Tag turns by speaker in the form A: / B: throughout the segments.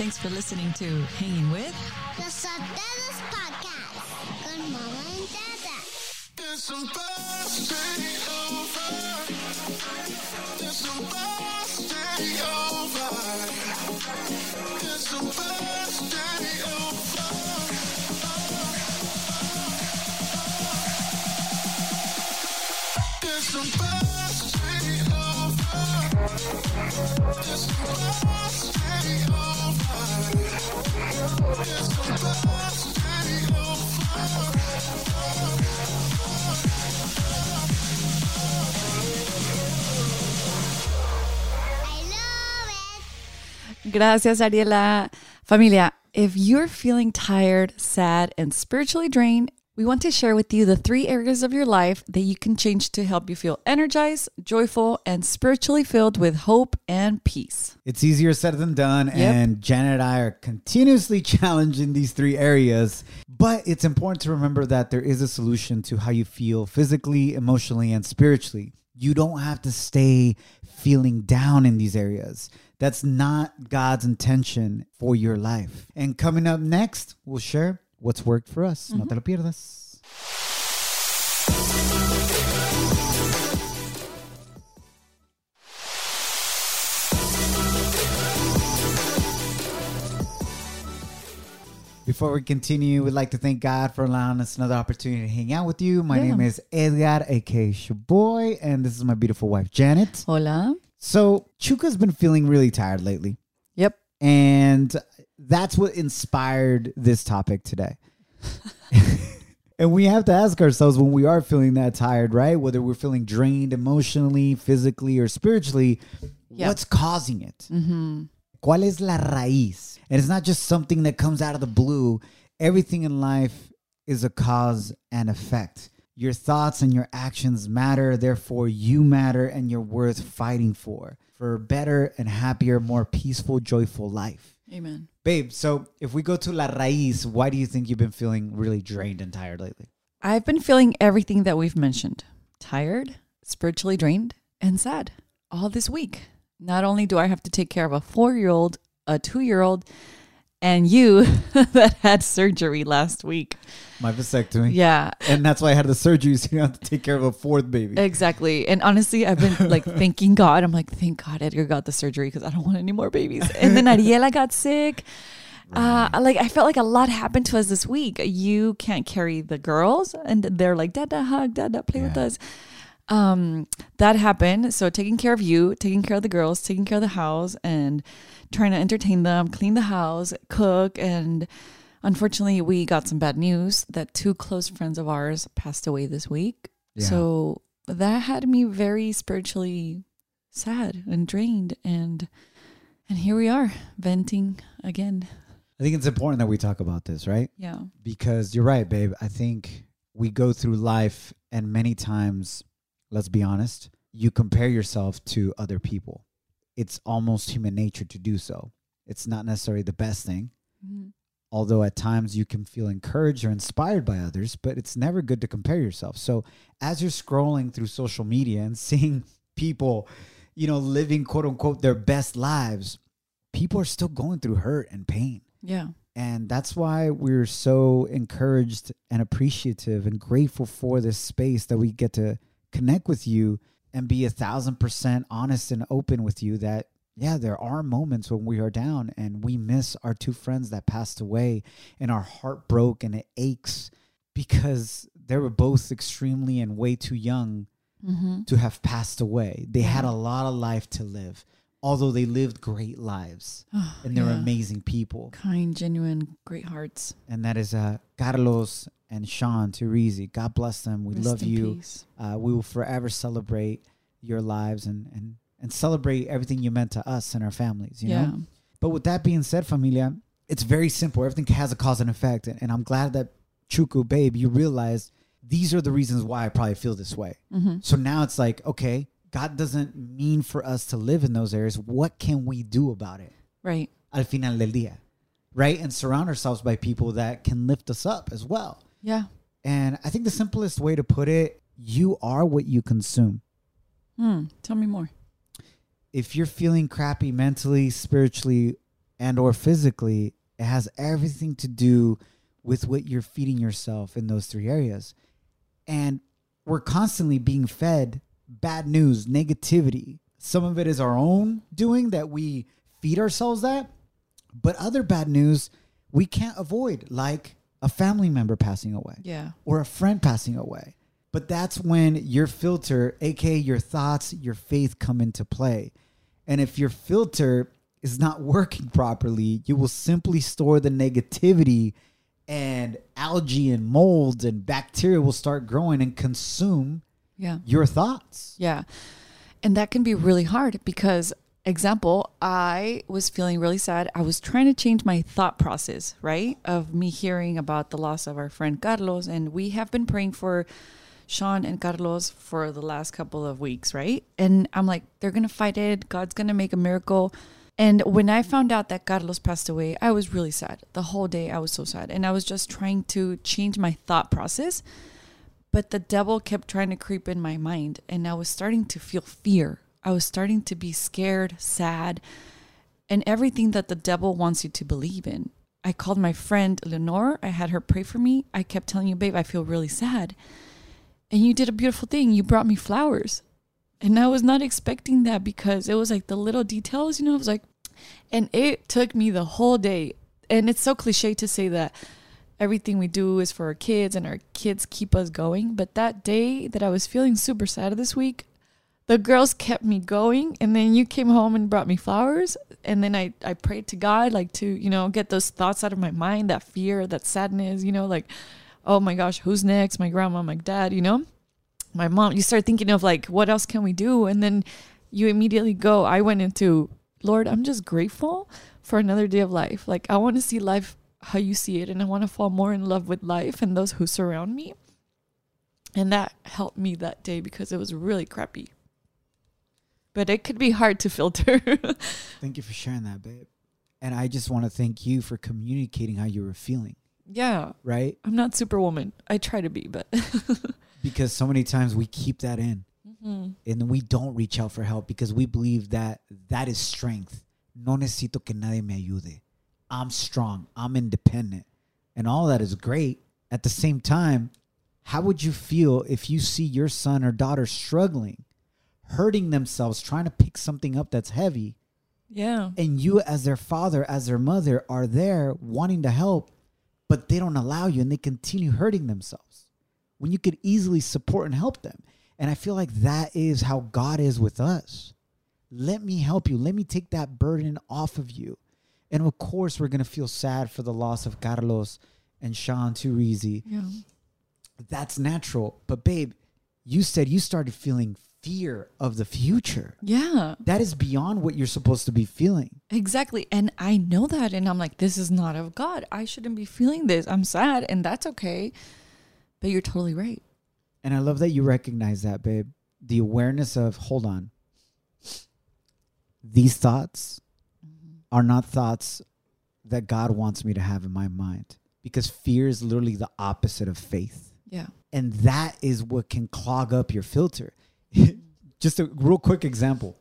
A: Thanks for listening to Hanging With.
B: The Sotelos Podcast con Mama and Dada.
C: It's supposed to over. It's supposed to be over. It's supposed to be over. It's supposed
A: Gracias, Ariela. Familia, if you're feeling tired, sad, and spiritually drained, we want to share with you the three areas of your life that you can change to help you feel energized, joyful, and spiritually filled with hope and peace.
D: It's easier said than done, and Janet and I are continuously challenging these three areas. But it's important to remember that there is a solution to how you feel physically, emotionally, and spiritually. You don't have to stay feeling down in these areas. That's not God's intention for your life. And coming up next, we'll share what's worked for us. No te lo pierdas. Before we continue, we'd like to thank God for allowing us another opportunity to hang out with you. My
A: Yeah.
D: name is Edgar, aka Shaboy, and this is my beautiful wife, Janet.
A: Hola.
D: So, Chuka's been feeling really tired lately,
A: Yep.
D: and that's what inspired this topic today. and we have to ask ourselves when we are feeling that tired, right? Whether we're feeling drained emotionally, physically, or spiritually,
A: Yeah.
D: what's causing it?
A: Mm-hmm.
D: ¿Cuál es la raíz? And it's not just something that comes out of the blue. Everything in life is a cause and effect. Your thoughts and your actions matter, therefore, you matter and you're worth fighting for. For a better and happier, more peaceful, joyful life.
A: Amen.
D: Babe, so if we go to La Raíz, why do you think you've been feeling really drained and tired lately?
A: I've been feeling everything that we've mentioned tired, spiritually drained, and sad all this week. Not only do I have to take care of a four year old, a two year old, and you that had surgery last week.
D: My vasectomy.
A: Yeah,
D: And that's why I had the surgery, so you have to take care of a fourth baby.
A: exactly. And honestly, I've been like thanking God. I'm like, thank God Edgar got the surgery because I don't want any more babies. And then Ariela got sick. Uh, like I felt like a lot happened to us this week. You can't carry the girls, and they're like, "Dada, hug, Dada, play with us." Um, that happened. So taking care of you, taking care of the girls, taking care of the house, and trying to entertain them, clean the house, cook, and unfortunately, we got some bad news that two close friends of ours passed away this week.
D: Yeah.
A: So that had me very spiritually sad and drained, and and here we are venting again.
D: I think it's important that we talk about this, right?
A: Yeah.
D: because you're right, babe. I think we go through life, and many times, let's be honest, you compare yourself to other people. It's almost human nature to do so. It's not necessarily the best thing,
A: Mhm.
D: although at times you can feel encouraged or inspired by others, but it's never good to compare yourself. So, as you're scrolling through social media and seeing people, you know, living quote unquote their best lives, people are still going through hurt and pain.
A: Yeah.
D: And that's why we're so encouraged and appreciative and grateful for this space that we get to connect with you and be a thousand percent honest and open with you that, yeah, there are moments when we are down and we miss our two friends that passed away and our heart broke and it aches because they were both extremely and way too young
A: Mm-hmm.
D: to have passed away. They had a lot of life to live, although they lived great lives and they're amazing people
A: Kind, genuine, great hearts.
D: and that is uh, Carlos and Sean Teresi. God bless them. We
A: Rest
D: love you. Uh, we will forever celebrate your lives and, and, and celebrate everything you meant to us and our families, you
A: yeah.
D: know? But with that being said, familia, it's very simple. Everything has a cause and effect. And, and I'm glad that Chuku, babe, you realized these are the reasons why I probably feel this way.
A: Mm-hmm.
D: So now it's like, okay, God doesn't mean for us to live in those areas. What can we do about it?
A: Right.
D: al final del día, right? And surround ourselves by people that can lift us up as well.
A: Yeah.
D: And I think the simplest way to put it, you are what you consume.
A: Hmm. Tell me more.
D: If you're feeling crappy mentally, spiritually, and or physically, it has everything to do with what you're feeding yourself in those three areas. And we're constantly being fed bad news, negativity. Some of it is our own doing that we feed ourselves that, but other bad news we can't avoid, like a family member passing away
A: Yeah.
D: or a friend passing away. But that's when your filter, aka your thoughts, your faith come into play. And if your filter is not working properly, you will simply store the negativity and algae and molds and bacteria will start growing and consume
A: Yeah.
D: your thoughts.
A: Yeah. And that can be really hard because, example, I was feeling really sad. I was trying to change my thought process, right? Of me hearing about the loss of our friend Carlos. And we have been praying for Sean and Carlos for the last couple of weeks, right? And I'm like, they're going to fight it. God's going to make a miracle. And when I found out that Carlos passed away, I was really sad. The whole day I was so sad. And I was just trying to change my thought process but the devil kept trying to creep in my mind and i was starting to feel fear. I was starting to be scared sad and everything that the devil wants you to believe in. I called my friend lenore i had her pray for me. I kept telling you babe i feel really sad. And you did a beautiful thing. You brought me flowers. And i was not expecting that because it was like the little details you know? It was like and it took me the whole day. And it's so cliche to say that everything we do is for our kids and our kids keep us going. But that day that I was feeling super sad this week, the girls kept me going. And then you came home and brought me flowers. And then I, I prayed to God, like to, you know, get those thoughts out of my mind, that fear, that sadness, you know, like, oh my gosh, who's next? My grandma, my dad, you know? My mom, you start thinking of like, what else can we do? And then you immediately go, I went into, Lord, I'm just grateful for another day of life. Like, I want to see life how you see it and I want to fall more in love with life and those who surround me. And that helped me that day because it was really crappy. But it could be hard to filter.
D: Thank you for sharing that, babe. And I just want to thank you for communicating how you were feeling,
A: yeah,
D: right?
A: I'm not superwoman. I try to be, but
D: Because so many times we keep that in
A: Mhm.
D: and we don't reach out for help because we believe that that is strength. No necesito que nadie me ayude. I'm strong. I'm independent. And all that is great. At the same time, how would you feel if you see your son or daughter struggling, hurting themselves, trying to pick something up that's heavy,
A: yeah.
D: and you, as their father, as their mother, are there wanting to help, but they don't allow you and they continue hurting themselves when you could easily support and help them? And I feel like that is how God is with us. Let me help you. Let me take that burden off of you. And of course, we're going to feel sad for the loss of Carlos and Sean Turizi.
A: Yeah.
D: That's natural. But, babe, you said you started feeling fear of the future.
A: Yeah.
D: That is beyond what you're supposed to be feeling.
A: Exactly. And I know that. And I'm like, this is not of God. I shouldn't be feeling this. I'm sad. And that's okay. But you're totally right.
D: And I love that you recognize that, babe. The awareness of, hold on, these thoughts are not thoughts that God wants me to have in my mind because fear is literally the opposite of faith.
A: Yeah.
D: And that is what can clog up your filter. Just a real quick example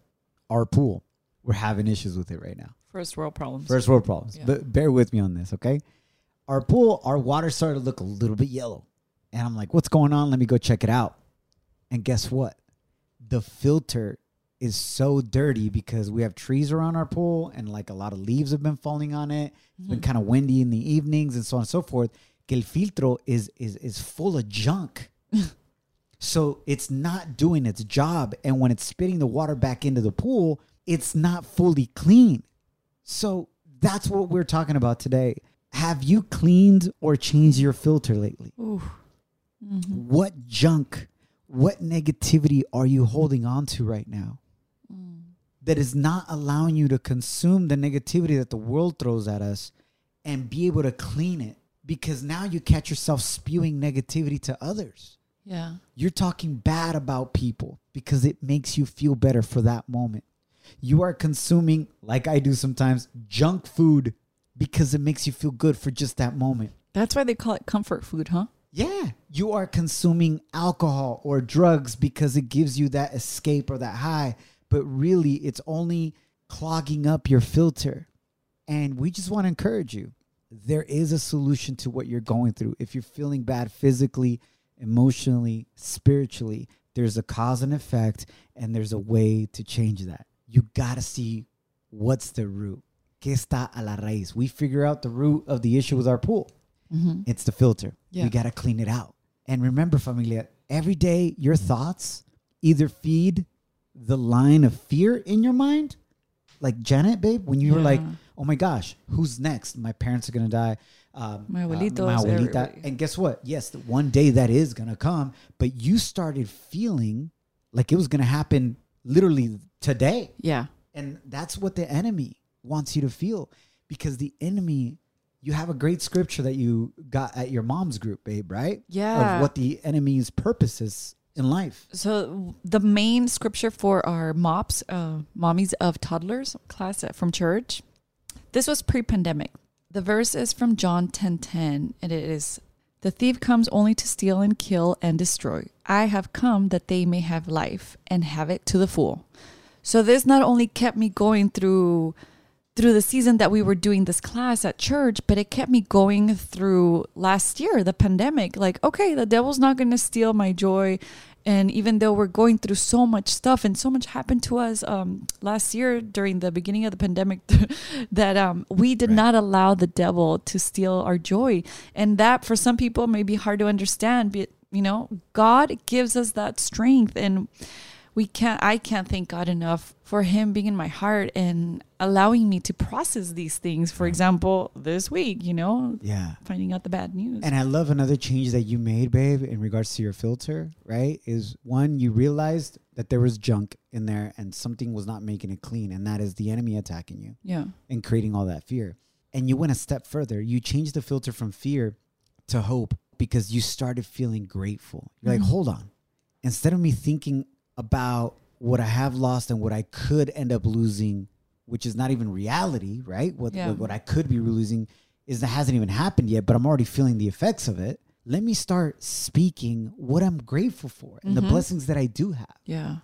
D: our pool. We're having issues with it right now.
A: First world problems.
D: First world problems.
A: Yeah.
D: But bear with me on this, okay? Our pool, our water started to look a little bit yellow. And I'm like, what's going on? Let me go check it out. And guess what? The filter is so dirty because we have trees around our pool and like a lot of leaves have been falling on it. It's been hmm. kind of windy in the evenings and so on and so forth. Que el filtro is is is full of junk. So it's not doing its job. And when it's spitting the water back into the pool, it's not fully clean. So that's what we're talking about today. Have you cleaned or changed your filter lately?
A: Ooh. Mm-hmm.
D: What junk, what negativity are you holding on to right now that is not allowing you to consume the negativity that the world throws at us and be able to clean it? Because now you catch yourself spewing negativity to others.
A: Yeah.
D: You're talking bad about people because it makes you feel better for that moment. You are consuming, like I do sometimes, junk food because it makes you feel good for just that moment.
A: That's why they call it comfort food, huh?
D: Yeah. You are consuming alcohol or drugs because it gives you that escape or that high, but really it's only clogging up your filter. And we just want to encourage you. There is a solution to what you're going through. If you're feeling bad physically, emotionally, spiritually, there's a cause and effect, and there's a way to change that. You got to see what's the root. ¿Qué está a la raíz? We figure out the root of the issue with our pool. Mm-hmm. It's the filter.
A: Yeah.
D: We got to clean it out. And remember, familia, every day your thoughts either feed the line of fear in your mind, like Janet, babe, when you were like, oh my gosh, who's next? My parents are to die. Um,
A: My
D: uh, my abuelita.
A: everybody.
D: And guess what? Yes, one day that is to come, but you started feeling like it was to happen literally today.
A: Yeah.
D: And that's what the enemy wants you to feel because the enemy, you have a great scripture that you got at your mom's group, babe, right?
A: Yeah.
D: Of what the enemy's purpose is in life.
A: So the main scripture for our MOPS, uh, mommies of toddlers class from church, this was pre-pandemic. The verse is from John 10:10, and it is, "The thief comes only to steal and kill and destroy. I have come that they may have life and have it to the full." So this not only kept me going through through the season that we were doing this class at church, but it kept me going through last year, the pandemic. Like, okay, the devil's not going to steal my joy. And even though we're going through so much stuff and so much happened to us um, last year during the beginning of the pandemic, that um, we did
D: Right.
A: not allow the devil to steal our joy. And that for some people may be hard to understand, but you know, God gives us that strength and we can't i can't thank god enough for him being in my heart and allowing me to process these things for example this week you know
D: Yeah.
A: finding out the bad news
D: And I love another change that you made, babe, in regards to your filter, right? Is one, you realized that there was junk in there and something was not making it clean, and that is the enemy attacking you
A: yeah
D: and creating all that fear. And you went a step further. You changed the filter from fear to hope because you started feeling grateful. You're like, mm. hold on. Instead of me thinking about what I have lost and what I could end up losing, which is not even reality, right? What,
A: Yeah.
D: what, what I could be losing is that hasn't even happened yet, but I'm already feeling the effects of it. Let me start speaking what I'm grateful for and the mm-hmm. blessings that I do have.
A: yeah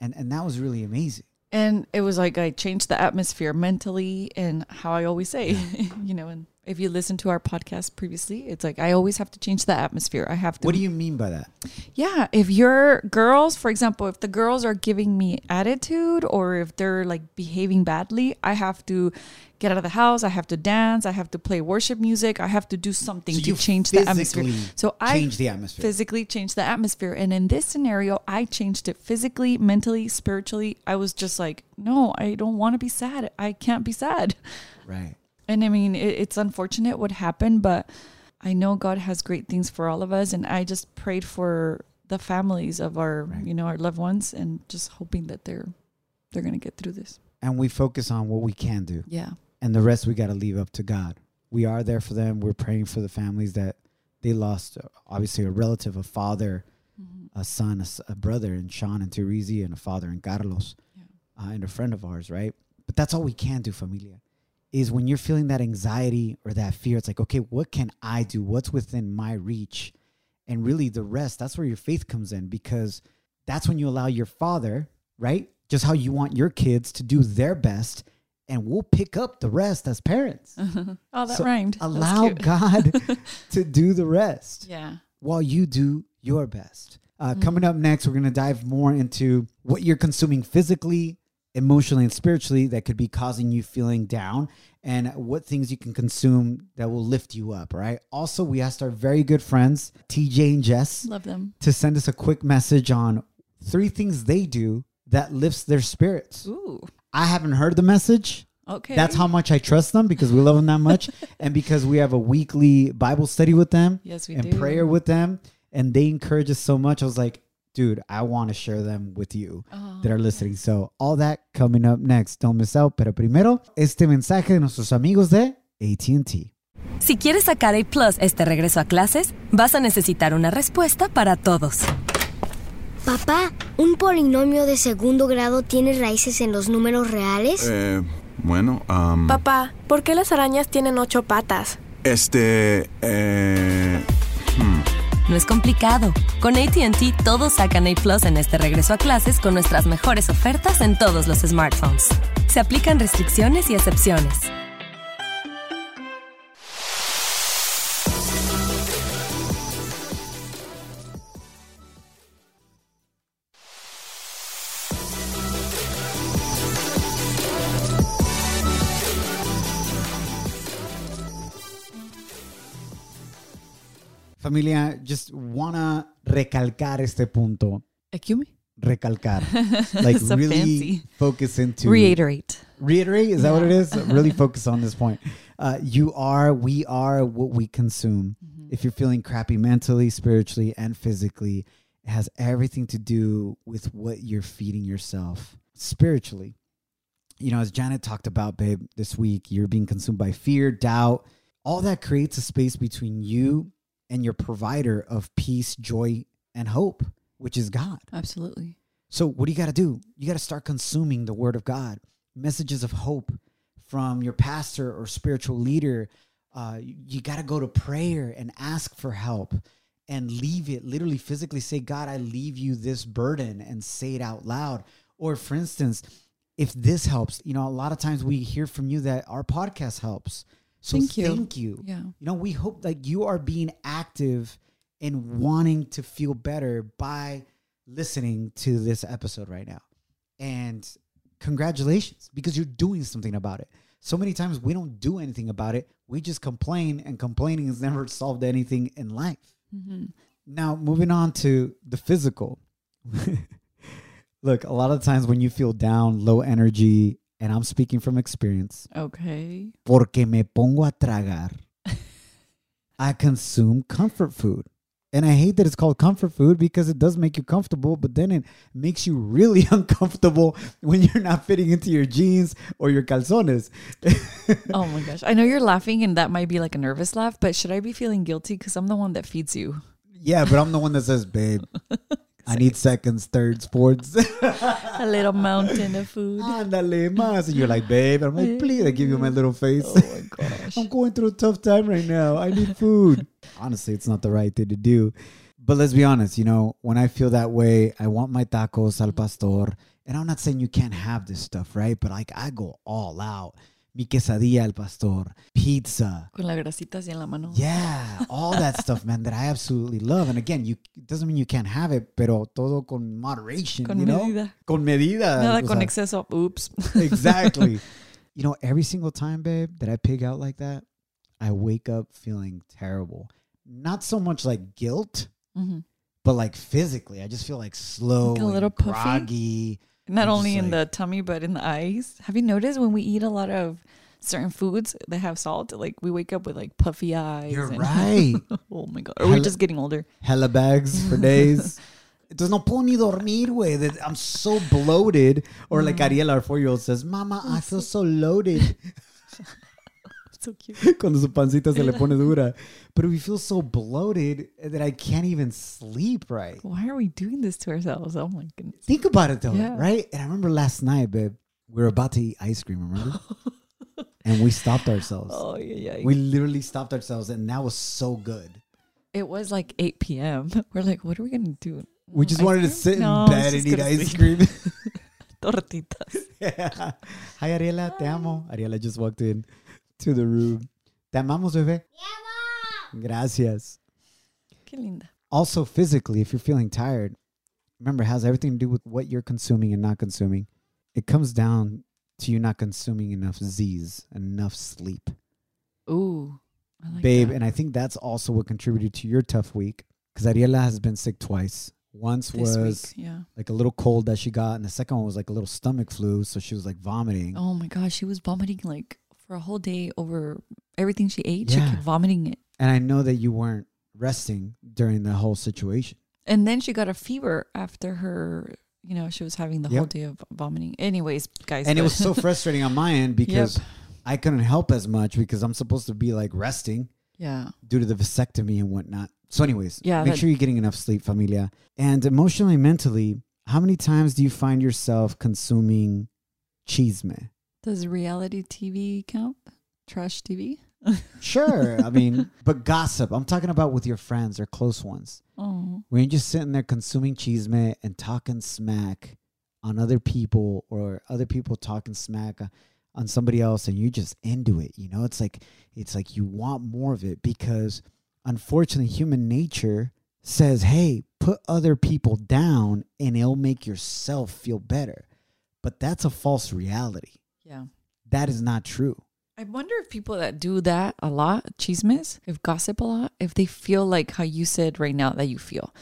D: And, and that was really amazing.
A: and it was like i changed the atmosphere mentally and how i always say you know and if you listen to our podcast previously it's like i always have to change the atmosphere i have to
D: What do you mean by that?
A: Yeah, if your girls, for example, if the girls are giving me attitude or if they're like behaving badly, I have to get out of the house. I have to dance. I have to play worship music. I have to do something
D: So
A: to change the atmosphere. So I
D: change the atmosphere.
A: physically change the atmosphere. And in this scenario, I changed it physically, mentally, spiritually. I was just like, no, I don't want to be sad. I can't be sad.
D: Right.
A: And I mean, it, it's unfortunate what happened, but I know God has great things for all of us. And I just prayed for the families of our, you know, our loved ones, and just hoping that they're they're gonna get through this.
D: And we focus on what we can do.
A: Yeah,
D: and the rest we got to leave up to God. We are there for them. We're praying for the families that they lost, obviously, a relative, a father, a son, a brother and Sean and Teresi, and a father and Carlos, uh, and a friend of ours, right? But that's all we can do, familia. Is when you're feeling that anxiety or that fear, it's like, okay, what can I do? What's within my reach? And really, the rest, that's where your faith comes in because that's when you allow your father, right? Just how you want your kids to do their best, and we'll pick up the rest as parents.
A: oh, that
D: So
A: rhymed.
D: Allow. God to do the rest
A: Yeah,
D: while you do your best. Uh,
A: Mm-hmm.
D: Coming up next, we're going to dive more into what you're consuming physically, emotionally, and spiritually that could be causing you feeling down, and what things you can consume that will lift you up. Right. Also, we asked our very good friends TJ and Jess
A: love them.
D: to send us a quick message on three things they do that lifts their spirits.
A: Ooh,
D: I haven't heard the message.
A: okay.
D: That's how much I trust them because we love them that much, and because we have a weekly Bible study with them
A: Yes, we
D: and
A: do.
D: prayer with them, and they encourage us so much. I was like, dude, I want to share them with you
A: Oh,
D: that are listening. So all that coming up next. Don't miss out. Pero primero, este mensaje de nuestros amigos de AT&T.
E: Si quieres sacar A Plus este regreso a clases, vas a necesitar una respuesta para todos.
B: Papá, ¿un polinomio de segundo grado tiene raíces en los números reales?
F: Eh, bueno,
G: Papá, ¿por qué las arañas tienen ocho patas?
F: este, eh,
E: No es complicado. Con ATT todos sacan A Plus en este regreso a clases con nuestras mejores ofertas en todos los smartphones. Se aplican restricciones y excepciones.
D: Familia, just wanna recalcar este punto.
A: Excuse?
D: Recalcar. Like
A: So
D: really
A: fancy.
D: focus into
A: Reiterate.
D: reiterate is that what it is? Really focus on this point uh, you are we are what we consume
A: Mm-hmm.
D: if you're feeling crappy mentally spiritually and physically it has everything to do with what you're feeding yourself spiritually you know as janet talked about babe this week you're being consumed by fear doubt all that creates a space between you and your provider of peace joy and hope which is god
A: Absolutely.
D: so what do you got to do? You got to start consuming the word of God, messages of hope from your pastor or spiritual leader. Uh, you you got to go to prayer and ask for help and leave it literally physically say, God, I leave you this burden and say it out loud. Or for instance, if this helps, you know, a lot of times we hear from you that our podcast helps. So
A: Thank you.
D: Thank you.
A: Yeah.
D: You know, we hope that you are being active in wanting to feel better by listening to this episode right now. And congratulations because you're doing something about it. So many times we don't do anything about it. We just complain, and complaining has never solved anything in life. Mm-hmm. Now, moving on to the physical. Look, a lot of times when you feel down, low energy, and I'm speaking from experience,
A: Okay.
D: porque me pongo a tragar, I consume comfort food. And I hate that it's called comfort food because it does make you comfortable, but then it makes you really uncomfortable when you're not fitting into your jeans or your calzones.
A: Oh my gosh. I know you're laughing and that might be like a nervous laugh, but should I be feeling guilty? Because I'm the one that feeds you.
D: yeah, but I'm the one that says, babe, I need seconds, thirds, fourths.
A: A little mountain of food.
D: Ándale más. And you're like, babe. I'm like, please. I give you my little face.
A: Oh my gosh.
D: I'm going through a tough time right now. I need food. Honestly, it's not the right thing to do. But let's be honest, you know, when I feel that way, I want my tacos al mm-hmm. pastor. And I'm not saying you can't have this stuff, right? But like I go all out. Mi quesadilla al pastor, pizza.
A: Con la grasita así en la mano.
D: Yeah, all that stuff, man, that I absolutely love. And again, you it doesn't mean you can't have it, pero todo con moderation,
A: Con
D: you know?
A: medida.
D: Con medida.
A: Nada con
D: sea,
A: exceso. Oops.
D: exactly. you know, every single time, babe, that I pig out like that, I wake up feeling terrible. Not so much like guilt,
A: Mhm.
D: but like physically. I just feel like slow,
A: Like a little
D: and
A: puffy?
D: groggy.
A: Not only
D: just
A: in the tummy, but in the eyes. Have you noticed when we eat a lot of certain foods that have salt, like we wake up with like puffy eyes?
D: You're
A: and-
D: right.
A: oh my god. Or we're
D: Hella-
A: just getting older.
D: Hella bags for days. Entonces no puedo ni dormir, güey. that I'm so bloated. Or like. Ariel, our four-year-old, says, Mama, I feel so loaded.
A: So cute.
D: Cuando su pancita se le pone dura. But we feel so bloated that I can't even sleep right.
A: Why are we doing this to ourselves? Oh my goodness.
D: Think about it though,
A: Yeah.
D: right? And I remember last night, babe, we were about to eat ice cream, remember? and we stopped ourselves.
A: Oh yeah, yeah.
D: We literally stopped ourselves, and that was so good.
A: it was like 8 p.m. We're like, what are we gonna do?
D: We just
A: Ice
D: wanted to sit
A: No,
D: in bed and eat ice
A: sleep.
D: cream.
A: Tortitas.
D: Yeah. Hi, Ariela, te amo. Ariela just walked in to the room. Te amamos, bebé. Gracias.
A: Qué linda.
D: Also, physically, if you're feeling tired, remember, it has everything to do with what you're consuming and not consuming. It comes down to you not consuming enough Z's, enough sleep.
A: Ooh. I like
D: babe.
A: that.
D: And I think that's also what contributed to your tough week because Ariela has been sick twice. Once
A: this
D: was
A: week, yeah.
D: like a little cold that she got, and the second one was like a little stomach flu, so she was like vomiting.
A: Oh my gosh, she was vomiting like for a whole day over everything she ate. She kept vomiting it.
D: And I know that you weren't resting during the whole situation.
A: And then she got a fever after her, you know, she was having the
D: Yep.
A: whole day of vomiting. Anyways, guys.
D: And it was so frustrating on my end because I couldn't help as much because I'm supposed to be like resting
A: yeah.
D: due to the vasectomy and whatnot. So, anyways,
A: Yeah,
D: make
A: that-
D: sure you're getting enough sleep, familia. And emotionally, mentally, how many times do you find yourself consuming chisme?
A: Does reality TV count? Trash TV?
D: Sure. I mean, but gossip. I'm talking about with your friends or close ones.
A: Oh.
D: When you're just sitting there consuming chisme and talking smack on other people or other people talking smack on somebody else and you're just into it. You know, it's like it's like you want more of it because unfortunately human nature says, "Hey, put other people down and it'll make yourself feel better." But that's a false reality
A: Yeah.
D: that is not true.
A: I wonder if people that do that a lot, chismes, if gossip a lot, if they feel like how you said right now that you feel.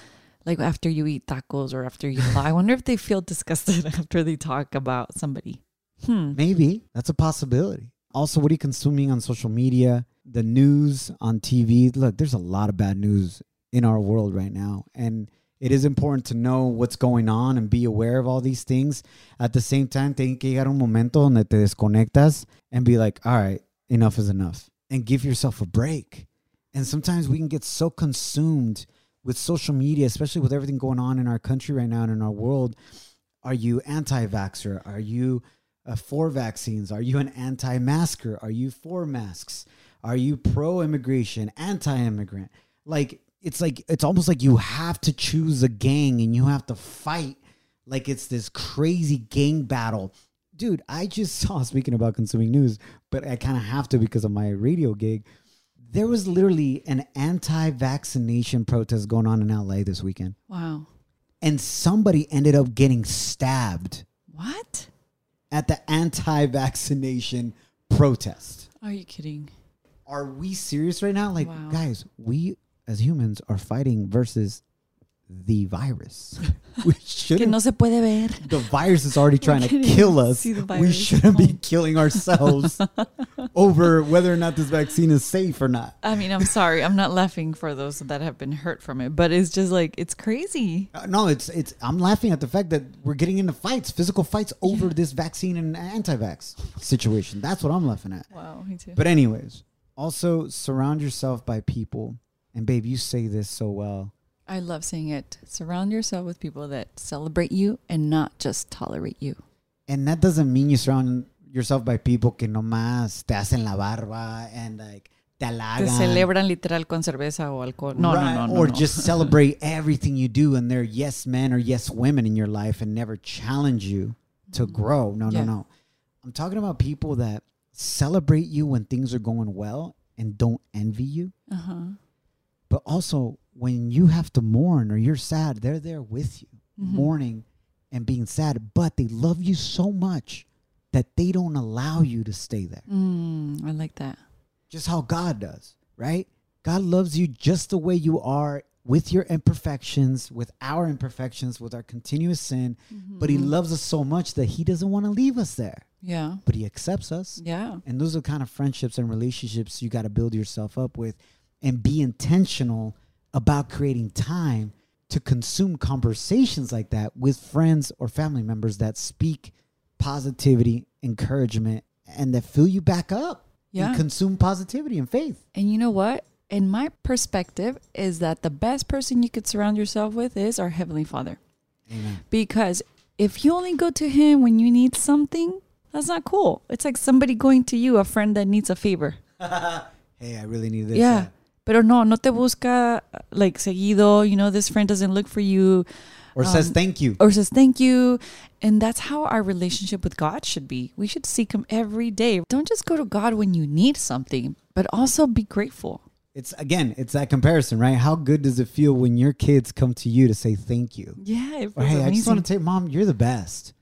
A: Like after you eat tacos or after you lie. I wonder if they feel disgusted after they talk about somebody. Hmm.
D: Maybe that's a possibility. Also, what are you consuming on social media? The news on TV. Look, there's a lot of bad news in our world right now. And it is important to know what's going on and be aware of all these things. At the same time, tiene que llegar un momento donde te desconectas and be like, all right, enough is enough. And give yourself a break. And sometimes we can get so consumed with social media, especially with everything going on in our country right now and in our world. Are you anti vaxxer? Are you uh, for vaccines? Are you an anti masker? Are you for masks? Are you pro immigration, anti immigrant? Like, it's like, it's almost like you have to choose a gang and you have to fight like it's this crazy gang battle. Dude, I just saw, speaking about consuming news, but I kind of have to because of my radio gig. There was literally an anti vaccination protest going on in LA this weekend,
A: Wow.
D: and somebody ended up getting stabbed
A: What?
D: at the anti vaccination protest.
A: Are you kidding?
D: Are we serious right now? Like,
A: Wow.
D: guys, we as humans are fighting versus the virus. we shouldn't.
A: no se puede ver.
D: the virus is already trying to kill us. We shouldn't be
A: Oh.
D: killing ourselves over whether or not this vaccine is safe or not.
A: I mean, I'm sorry. I'm not laughing for those that have been hurt from it, but it's just like, it's crazy.
D: Uh, no, it's it's. I'm laughing at the fact that we're getting into fights, physical fights over this vaccine and anti-vax situation. That's what I'm laughing at.
A: Wow, me too.
D: But anyways, also surround yourself by people. And babe, you say this so well.
A: I love saying it. Surround yourself with people that celebrate you and not just tolerate you.
D: And that doesn't mean you surround yourself by people que nomás te hacen la barba and like te
A: Te
D: halagan.
A: celebran literal con cerveza o alcohol. No,
D: Right,
A: no, no, no.
D: Or
A: no.
D: just celebrate everything you do and they're yes men or yes women in your life and never challenge you to grow. No,
A: Mm-hmm. Yeah.
D: no, no. I'm talking about people that celebrate you when things are going well and don't envy you.
A: Uh-huh.
D: But also when you have to mourn or you're sad, they're there with you,
A: Mm-hmm.
D: mourning and being sad. But they love you so much that they don't allow you to stay there.
A: Mm, I like that.
D: Just how God does, right? God loves you just the way you are with your imperfections, with our imperfections, with our continuous sin. But He loves us so much that He doesn't want to leave us there.
A: Yeah.
D: But He accepts us.
A: Yeah.
D: And those are the kind of friendships and relationships you got to build yourself up with and be intentional about creating time to consume conversations like that with friends or family members that speak positivity, encouragement, and that fill you back up.
A: Yeah.
D: And consume positivity and faith.
A: And you know what? In my perspective, is that the best person you could surround yourself with is our Heavenly Father.
D: Amen.
A: Because if you only go to Him when you need something, that's not cool. It's like somebody going to you, a friend that needs a favor.
D: Hey, I really need this.
A: yeah. Pero no, no te busca like seguido. You know, this friend doesn't look for you
D: Or says
A: Um,
D: thank you.
A: or says thank you. And that's how our relationship with God should be. We should seek Him every day. Don't just go to God when you need something, but also be grateful.
D: It's again, it's that comparison, right? How good does it feel when your kids come to you to say thank you?
A: Yeah, it
D: Or hey, I just want to tell mom, you're the best.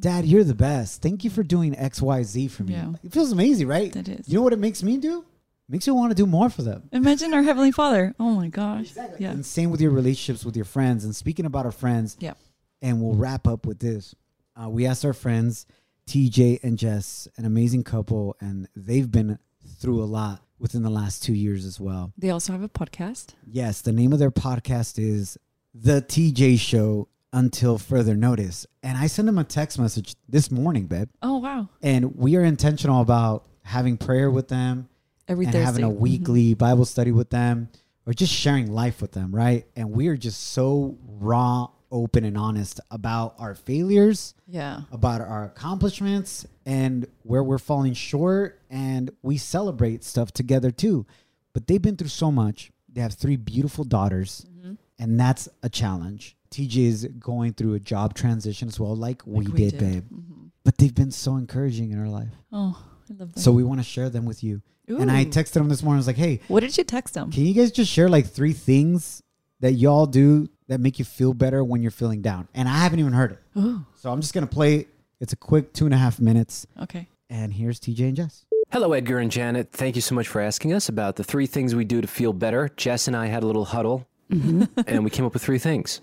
D: Dad, you're the best. Thank you for doing X, Y, Z for me.
A: Yeah.
D: It feels amazing, right?
A: That is.
D: You know what it makes me do? Makes you want to do more for them.
A: Imagine our Heavenly Father. Oh my gosh. Yeah.
D: And same with your relationships with your friends. And speaking about our friends,
A: Yeah.
D: and we'll wrap up with this. Uh, we asked our friends, TJ and Jess, an amazing couple, and they've been through a lot within the last two years as well.
A: They also have a podcast.
D: Yes, the name of their podcast is The TJ Show Until Further Notice. And I sent them a text message this morning, babe.
A: Oh wow.
D: And we are intentional about having prayer with them
A: Every
D: and
A: Thursday.
D: having a
A: Mhm.
D: weekly Bible study with them or just sharing life with them, right? And we are just so raw, open, and honest about our failures,
A: Yeah.
D: about our accomplishments, and where we're falling short. And we celebrate stuff together too. But they've been through so much. They have three beautiful daughters,
A: Mm-hmm.
D: and that's a challenge. TJ is going through a job transition as well, like, we,
A: Like we
D: did,
A: did.
D: babe.
A: Mm-hmm.
D: But they've been so encouraging in our life.
A: Oh, I love that.
D: So we want to share them with you. And I texted them this morning. I was like, hey,
A: what did you text them?
D: can you guys just share like three things that y'all do that make you feel better when you're feeling down? And I haven't even heard it.
A: Ooh.
D: So I'm just going to play it. It's a quick two and a half minutes.
A: Okay.
D: And here's TJ and Jess.
H: Hello, Edgar and Janet. Thank you so much for asking us about the three things we do to feel better. Jess and I had a little huddle, mm-hmm. and we came up with three things.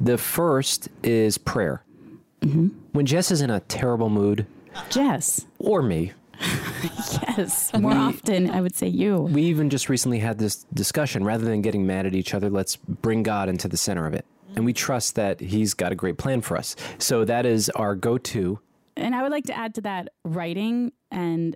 H: The first is prayer. Mm-hmm. When Jess is in a terrible mood,
I: Jess.
H: or me,
I: Yes. More often, I would say you.
H: we even just recently had this discussion. Rather than getting mad at each other, let's bring God into the center of it. And we trust that He's got a great plan for us. So that is our go to.
I: And I would like to add to that writing and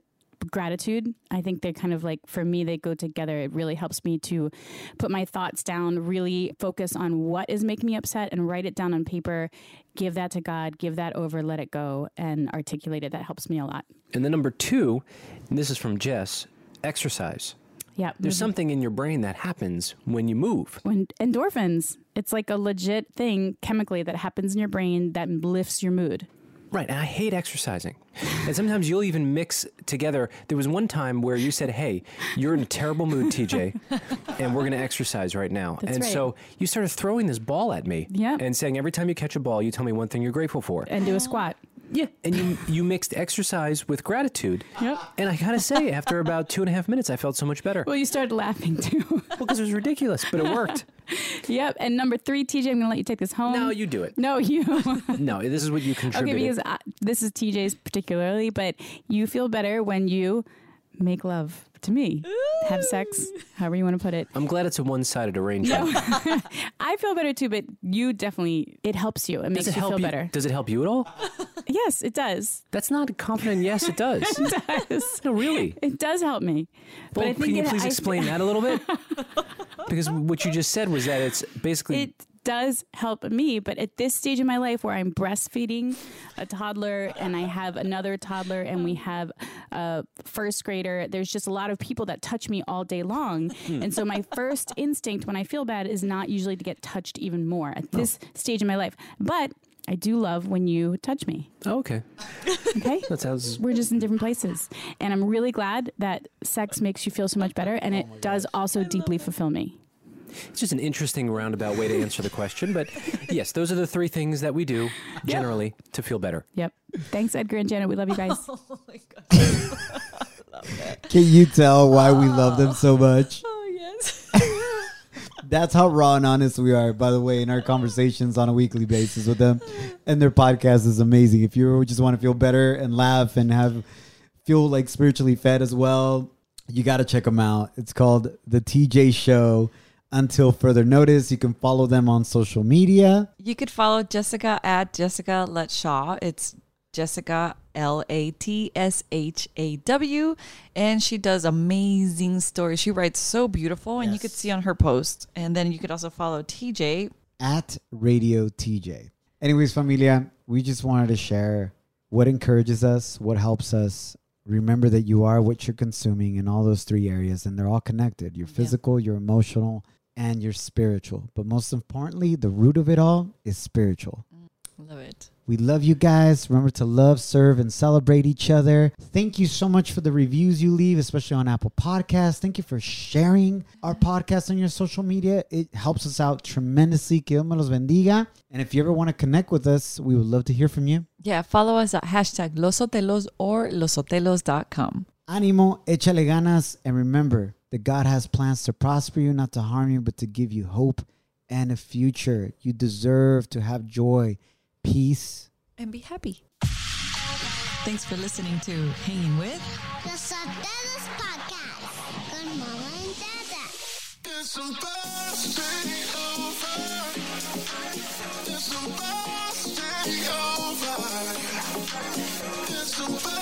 I: gratitude. I think they're kind of like, for me, they go together. It really helps me to put my thoughts down, really focus on what is making me upset and write it down on paper, give that to God, give that over, let it go, and articulate it. That helps me a lot.
H: And then number two, and this is from Jess exercise.
I: Yeah.
H: There's mm-hmm. something in your brain that happens when you move.
I: when endorphins, it's like a legit thing chemically that happens in your brain that lifts your mood.
H: Right, and I hate exercising. And sometimes you'll even mix together. There was one time where you said, "Hey, you're in a terrible mood, TJ, and we're going to exercise right now."
I: That's
H: and
I: right.
H: so you started throwing this ball at me,
I: Yeah.
H: and saying every time you catch a ball, you tell me one thing you're grateful for.
I: And do a squat.
H: Yeah, and you you mixed exercise with gratitude.
I: Yep.
H: And I gotta say, after about two and a half minutes, I felt so much better.
I: Well, you started laughing too.
H: Well, because it was ridiculous, but it worked.
I: yep. And number three, TJ, I'm going to let you take this home.
H: No, you do it.
I: No, you.
H: No, this is what you
I: contribute.
H: okay,
I: because I, this is TJ's particularly, but you feel better when you make love to me, have sex, however you want to put it.
H: I'm glad it's a one-sided arrangement.
I: I feel better too, but you definitely it helps you. It makes
H: Does it
I: you
H: help
I: feel
H: you?
I: better.
H: Does it help you at all?
I: Yes, it does.
H: That's not a confident. Yes, it does.
I: It does.
H: No, really.
I: It does help me. But
H: Well,
I: I think
H: can you
I: it-
H: please
I: I-
H: explain that a little bit? Because what you just said was that it's basically
I: It does help me, but at this stage in my life where I'm breastfeeding a toddler and I have another toddler and we have a first grader, there's just a lot of people that touch me all day long.
H: Hmm.
I: And so my first instinct when I feel bad is not usually to get touched even more
H: Oh.
I: at this stage in my life. But I do love when you touch me.
H: oh, okay.
I: Okay?
H: That sounds
I: We're just in different places. And I'm really glad that sex makes you feel so much better and it does also deeply fulfill me.
H: It's just an interesting roundabout way to answer the question. But yes, those are the three things that we do generally to feel better.
I: Yep. Thanks, Edgar and Janet. We love you guys.
D: Can you tell why we love them so much?
A: Oh yes.
D: That's how raw and honest we are, by the way, in our conversations on a weekly basis with them. And their podcast is amazing. If you just want to feel better and laugh and have feel like spiritually fed as well, you got to check them out. It's called The TJ Show. Until further notice, you can follow them on social media.
A: You could follow Jessica at Jessica Latshaw. It's Jessica L A T S H A W, and she does amazing stories. She writes so beautiful, and you could see on her post. And then you could also follow TJ.
D: at Radio TJ. Anyways, familia, we just wanted to share what encourages us, what helps us. Remember that you are what you're consuming in all those three areas, and they're all connected your physical, your emotional, and your spiritual. But most importantly, the root of it all is spiritual.
A: Mm, love it.
D: We love you guys. Remember to love, serve, and celebrate each other. Thank you so much for the reviews you leave, especially on Apple Podcasts. Thank you for sharing our podcast on your social media. It helps us out tremendously. Que Dios me los bendiga. And if you ever want to connect with us, we would love to hear from you.
A: Yeah, follow us at hashtag losotelos or losotelos.com.
D: Animo, échale ganas, and remember that God has plans to prosper you, not to harm you, but to give you hope and a future. You deserve to have joy, peace,
A: And be happy. Thanks for listening to Hanging With.
B: Los Sotelos Podcast con Mama and Dada.
C: It's about to be over. It's about to be over. It's about